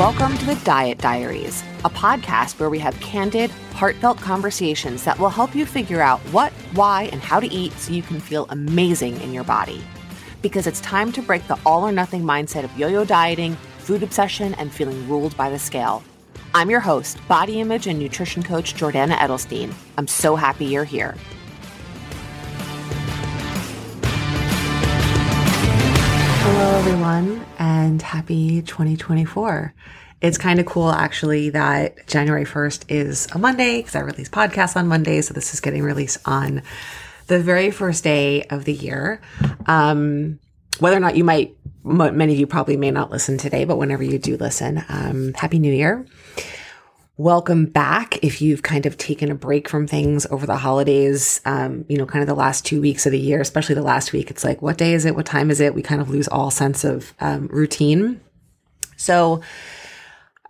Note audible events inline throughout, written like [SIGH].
Welcome to the Diet Diaries, a podcast where we have candid, heartfelt conversations that will help you figure out what, why, and how to eat so you can feel amazing in your body. Because it's time to break the all or nothing mindset of yo yo dieting, food obsession, and feeling ruled by the scale. I'm your host, body image and nutrition coach Jordana Edelstein. I'm so happy you're here. Everyone, and happy 2024. It's kind of cool, actually, that January 1st is a Monday because I release podcasts on Monday. So this is getting released on the very first day of the year. Um, whether or not you might, many of you probably may not listen today, but whenever you do listen, um, Happy New Year. Welcome back. If you've kind of taken a break from things over the holidays, um, you know, kind of the last two weeks of the year, especially the last week, it's like, what day is it? What time is it? We kind of lose all sense of um, routine. So,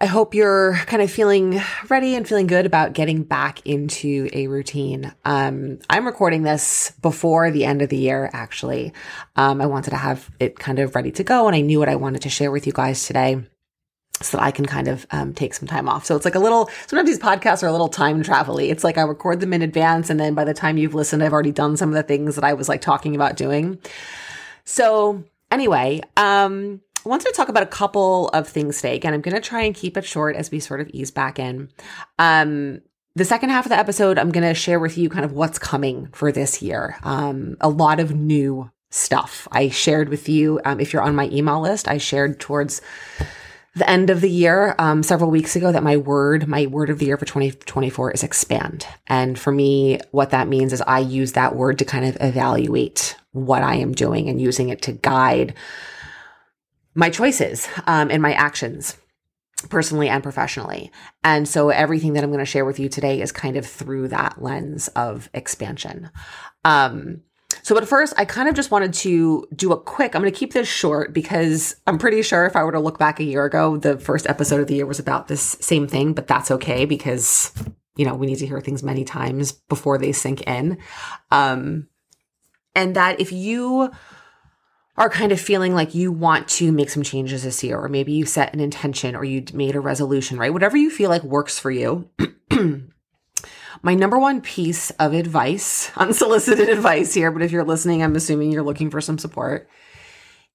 I hope you're kind of feeling ready and feeling good about getting back into a routine. Um, I'm recording this before the end of the year, actually. Um, I wanted to have it kind of ready to go, and I knew what I wanted to share with you guys today so that I can kind of um, take some time off. So it's like a little, sometimes these podcasts are a little time travel It's like I record them in advance. And then by the time you've listened, I've already done some of the things that I was like talking about doing. So anyway, um, I wanted to talk about a couple of things today. Again, I'm going to try and keep it short as we sort of ease back in. Um, the second half of the episode, I'm going to share with you kind of what's coming for this year. Um, a lot of new stuff. I shared with you, um, if you're on my email list, I shared towards the end of the year, um, several weeks ago, that my word, my word of the year for 2024 is expand. And for me, what that means is I use that word to kind of evaluate what I am doing and using it to guide my choices um, and my actions personally and professionally. And so everything that I'm going to share with you today is kind of through that lens of expansion. Um, so, but first, I kind of just wanted to do a quick, I'm going to keep this short because I'm pretty sure if I were to look back a year ago, the first episode of the year was about this same thing, but that's okay because, you know, we need to hear things many times before they sink in. Um, and that if you are kind of feeling like you want to make some changes this year, or maybe you set an intention or you made a resolution, right? Whatever you feel like works for you. [CLEARS THROAT] My number one piece of advice, [LAUGHS] unsolicited advice here, but if you're listening, I'm assuming you're looking for some support,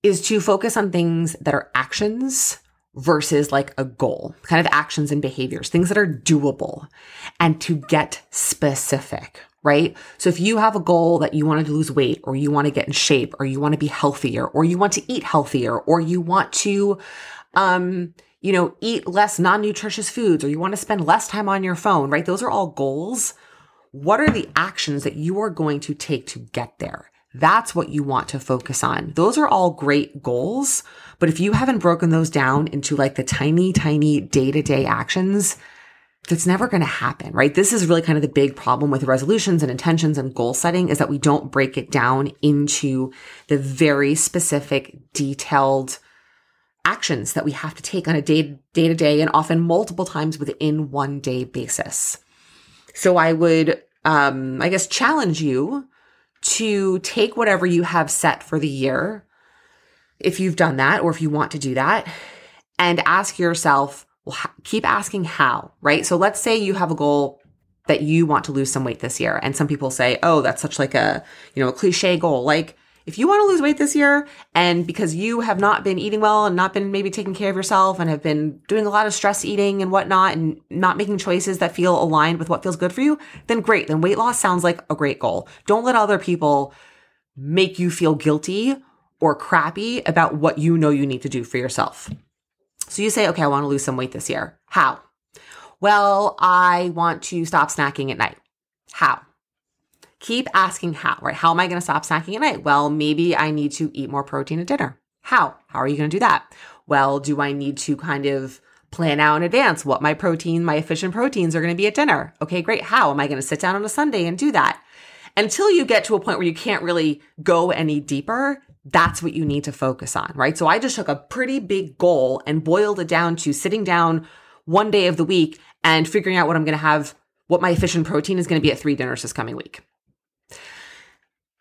is to focus on things that are actions versus like a goal, kind of actions and behaviors, things that are doable and to get specific, right? So if you have a goal that you want to lose weight or you want to get in shape or you want to be healthier or you want to eat healthier or you want to, um, you know, eat less non nutritious foods or you want to spend less time on your phone, right? Those are all goals. What are the actions that you are going to take to get there? That's what you want to focus on. Those are all great goals. But if you haven't broken those down into like the tiny, tiny day to day actions, that's never going to happen, right? This is really kind of the big problem with resolutions and intentions and goal setting is that we don't break it down into the very specific, detailed actions that we have to take on a day day to day and often multiple times within one day basis. So I would, um, I guess, challenge you to take whatever you have set for the year, if you've done that or if you want to do that, and ask yourself, well, keep asking how, right? So let's say you have a goal that you want to lose some weight this year. And some people say, oh, that's such like a, you know, a cliche goal. Like, if you want to lose weight this year and because you have not been eating well and not been maybe taking care of yourself and have been doing a lot of stress eating and whatnot and not making choices that feel aligned with what feels good for you, then great. Then weight loss sounds like a great goal. Don't let other people make you feel guilty or crappy about what you know you need to do for yourself. So you say, okay, I want to lose some weight this year. How? Well, I want to stop snacking at night. How? Keep asking how, right? How am I going to stop snacking at night? Well, maybe I need to eat more protein at dinner. How? How are you going to do that? Well, do I need to kind of plan out in advance what my protein, my efficient proteins are going to be at dinner? Okay, great. How am I going to sit down on a Sunday and do that? Until you get to a point where you can't really go any deeper, that's what you need to focus on, right? So I just took a pretty big goal and boiled it down to sitting down one day of the week and figuring out what I'm going to have, what my efficient protein is going to be at three dinners this coming week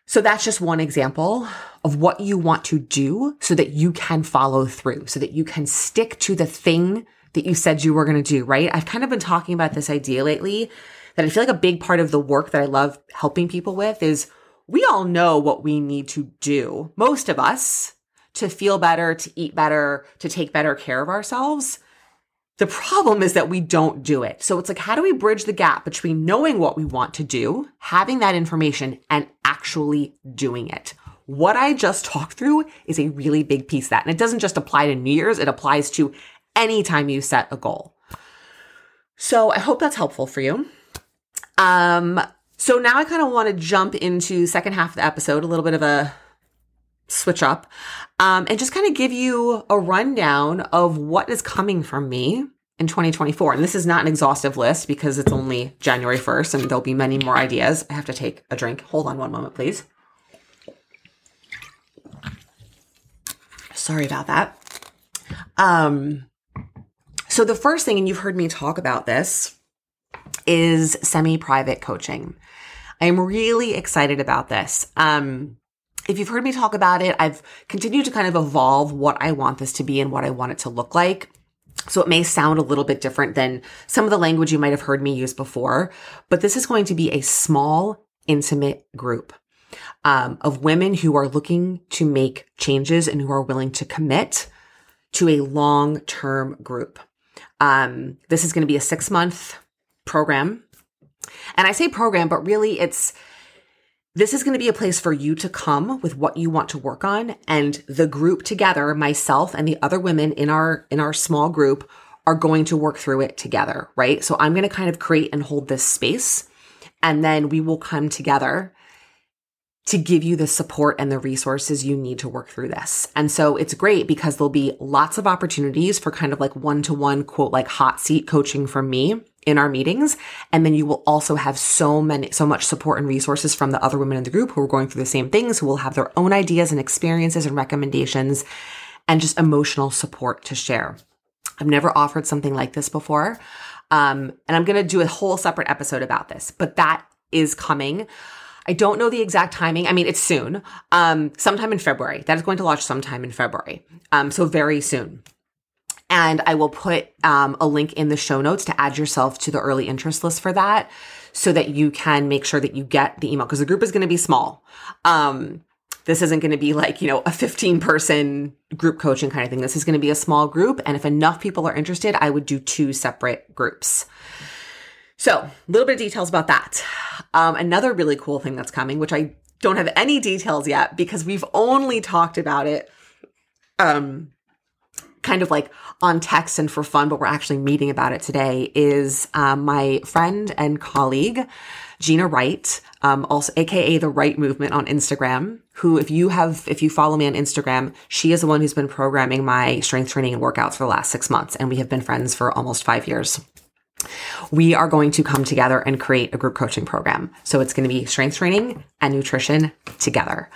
So that's just one example of what you want to do so that you can follow through, so that you can stick to the thing that you said you were going to do, right? I've kind of been talking about this idea lately that I feel like a big part of the work that I love helping people with is we all know what we need to do, most of us, to feel better, to eat better, to take better care of ourselves. The problem is that we don't do it. So it's like, how do we bridge the gap between knowing what we want to do, having that information, and actually doing it? What I just talked through is a really big piece of that. And it doesn't just apply to New Year's, it applies to any time you set a goal. So I hope that's helpful for you. Um, so now I kind of want to jump into second half of the episode, a little bit of a switch up um, and just kind of give you a rundown of what is coming from me in 2024. And this is not an exhaustive list because it's only January 1st and there'll be many more ideas. I have to take a drink. Hold on one moment, please. Sorry about that. Um, so the first thing, and you've heard me talk about this, is semi private coaching. I'm really excited about this. Um, if you've heard me talk about it, I've continued to kind of evolve what I want this to be and what I want it to look like. So it may sound a little bit different than some of the language you might have heard me use before, but this is going to be a small, intimate group um, of women who are looking to make changes and who are willing to commit to a long term group. Um, this is going to be a six month program. And I say program, but really it's this is going to be a place for you to come with what you want to work on and the group together, myself and the other women in our in our small group are going to work through it together, right? So I'm going to kind of create and hold this space and then we will come together to give you the support and the resources you need to work through this. And so it's great because there'll be lots of opportunities for kind of like one to one quote, like hot seat coaching from me in our meetings. And then you will also have so many, so much support and resources from the other women in the group who are going through the same things, who will have their own ideas and experiences and recommendations and just emotional support to share. I've never offered something like this before. Um, and I'm going to do a whole separate episode about this, but that is coming. I don't know the exact timing. I mean, it's soon. Um, sometime in February. That is going to launch sometime in February. Um, so very soon. And I will put um, a link in the show notes to add yourself to the early interest list for that so that you can make sure that you get the email because the group is going to be small. Um, this isn't going to be like, you know, a 15 person group coaching kind of thing. This is going to be a small group. And if enough people are interested, I would do two separate groups. So, a little bit of details about that. Um, another really cool thing that's coming, which I don't have any details yet because we've only talked about it um, kind of like on text and for fun, but we're actually meeting about it today, is um, my friend and colleague, Gina Wright, um, also AKA the Right Movement on Instagram, who if you have, if you follow me on Instagram, she is the one who's been programming my strength training and workouts for the last six months. And we have been friends for almost five years we are going to come together and create a group coaching program. So it's going to be strength training and nutrition together.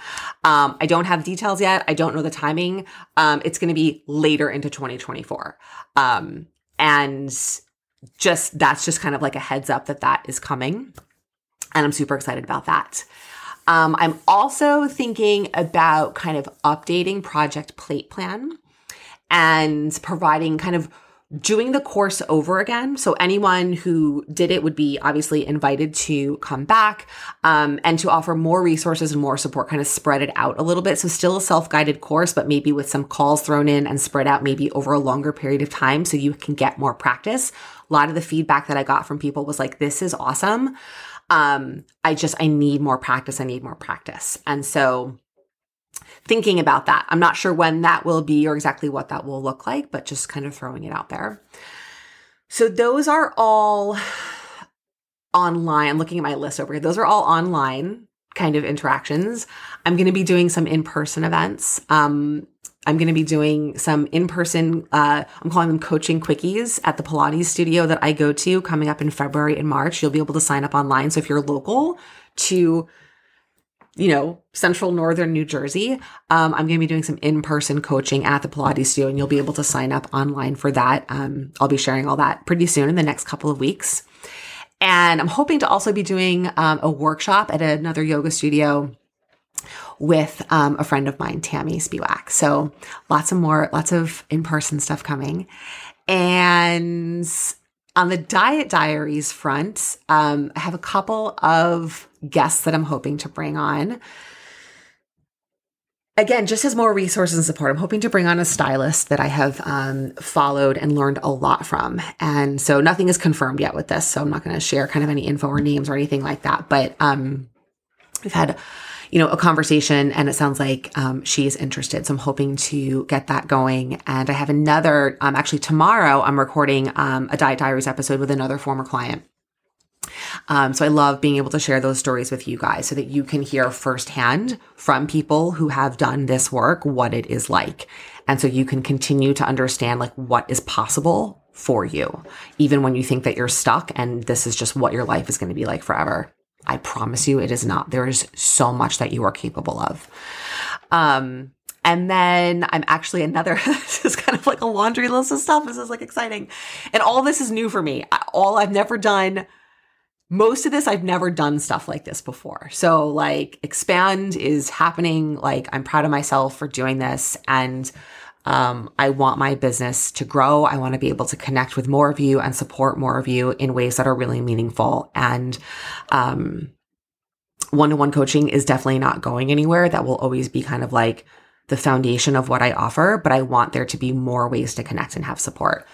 Um, I don't have details yet. I don't know the timing. Um, it's going to be later into 2024. Um, and just that's just kind of like a heads up that that is coming. And I'm super excited about that. Um, I'm also thinking about kind of updating Project Plate Plan and providing kind of doing the course over again. So anyone who did it would be obviously invited to come back um, and to offer more resources and more support, kind of spread it out a little bit. So still a self-guided course, but maybe with some calls thrown in and spread out maybe over a longer period of time so you can get more practice. A lot of the feedback that I got from people was like, this is awesome. Um, I just, I need more practice. I need more practice. And so thinking about that. I'm not sure when that will be or exactly what that will look like, but just kind of throwing it out there. So those are all online. I'm looking at my list over here. Those are all online kind of interactions. I'm going to be doing some in-person events. Um, I'm going to be doing some in-person, uh, I'm calling them coaching quickies at the Pilates studio that I go to coming up in February and March. You'll be able to sign up online. So if you're local to you know, central northern New Jersey. Um, I'm going to be doing some in person coaching at the Pilates studio, and you'll be able to sign up online for that. Um, I'll be sharing all that pretty soon in the next couple of weeks. And I'm hoping to also be doing um, a workshop at another yoga studio with um, a friend of mine, Tammy Spiewak. So lots of more, lots of in person stuff coming. And on the diet diaries front, um, I have a couple of guests that I'm hoping to bring on. Again, just as more resources and support, I'm hoping to bring on a stylist that I have um, followed and learned a lot from. And so nothing is confirmed yet with this. So I'm not going to share kind of any info or names or anything like that. But um, we've had you know, a conversation and it sounds like um, she is interested. So I'm hoping to get that going. And I have another, um, actually tomorrow I'm recording um, a Diet Diaries episode with another former client. Um, so I love being able to share those stories with you guys so that you can hear firsthand from people who have done this work what it is like. And so you can continue to understand like what is possible for you, even when you think that you're stuck and this is just what your life is going to be like forever. I promise you it is not. There is so much that you are capable of. Um, and then I'm actually another, [LAUGHS] this is kind of like a laundry list of stuff. This is like exciting. And all this is new for me. All I've never done, most of this, I've never done stuff like this before. So like expand is happening. Like I'm proud of myself for doing this. And um, I want my business to grow. I want to be able to connect with more of you and support more of you in ways that are really meaningful. And, um, one-to-one coaching is definitely not going anywhere. That will always be kind of like the foundation of what I offer, but I want there to be more ways to connect and have support.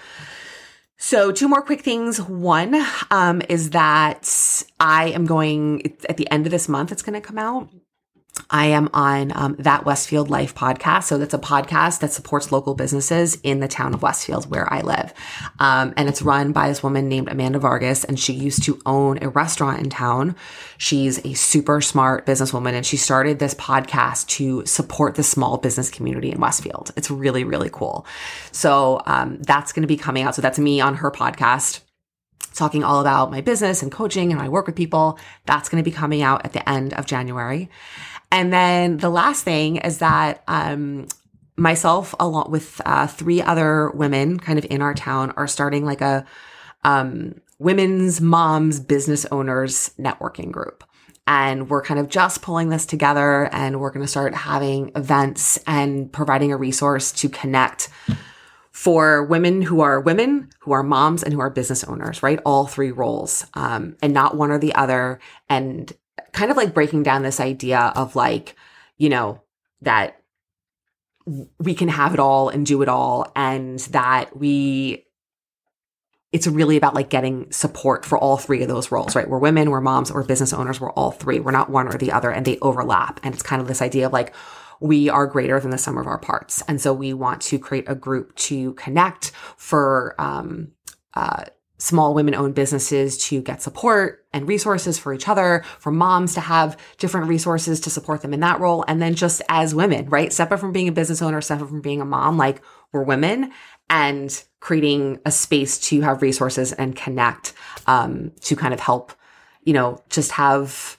So, two more quick things. One um, is that I am going at the end of this month, it's going to come out. I am on um, that Westfield Life podcast. So that's a podcast that supports local businesses in the town of Westfield where I live. Um, and it's run by this woman named Amanda Vargas, and she used to own a restaurant in town. She's a super smart businesswoman, and she started this podcast to support the small business community in Westfield. It's really, really cool. So um, that's going to be coming out. So that's me on her podcast talking all about my business and coaching and I work with people. That's going to be coming out at the end of January. And then the last thing is that um, myself, along with uh, three other women, kind of in our town, are starting like a um, women's moms business owners networking group. And we're kind of just pulling this together and we're going to start having events and providing a resource to connect for women who are women, who are moms, and who are business owners, right? All three roles, um, and not one or the other. And kind of like breaking down this idea of like, you know, that we can have it all and do it all and that we it's really about like getting support for all three of those roles, right? We're women, we're moms, we're business owners, we're all three. We're not one or the other and they overlap. And it's kind of this idea of like, we are greater than the sum of our parts. And so we want to create a group to connect for, um, uh, small women owned businesses to get support and resources for each other, for moms to have different resources to support them in that role. And then just as women, right? Separate from being a business owner, separate from being a mom, like we're women and creating a space to have resources and connect, um, to kind of help, you know, just have,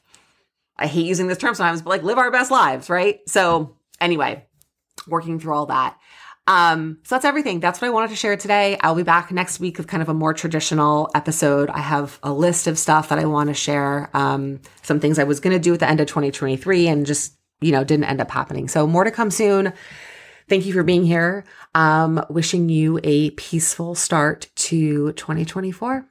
I hate using this term sometimes, but like live our best lives, right? So anyway, working through all that. Um, so that's everything. That's what I wanted to share today. I'll be back next week with kind of a more traditional episode. I have a list of stuff that I want to share. Um, some things I was going to do at the end of 2023 and just, you know, didn't end up happening. So more to come soon. Thank you for being here. Um, wishing you a peaceful start to 2024.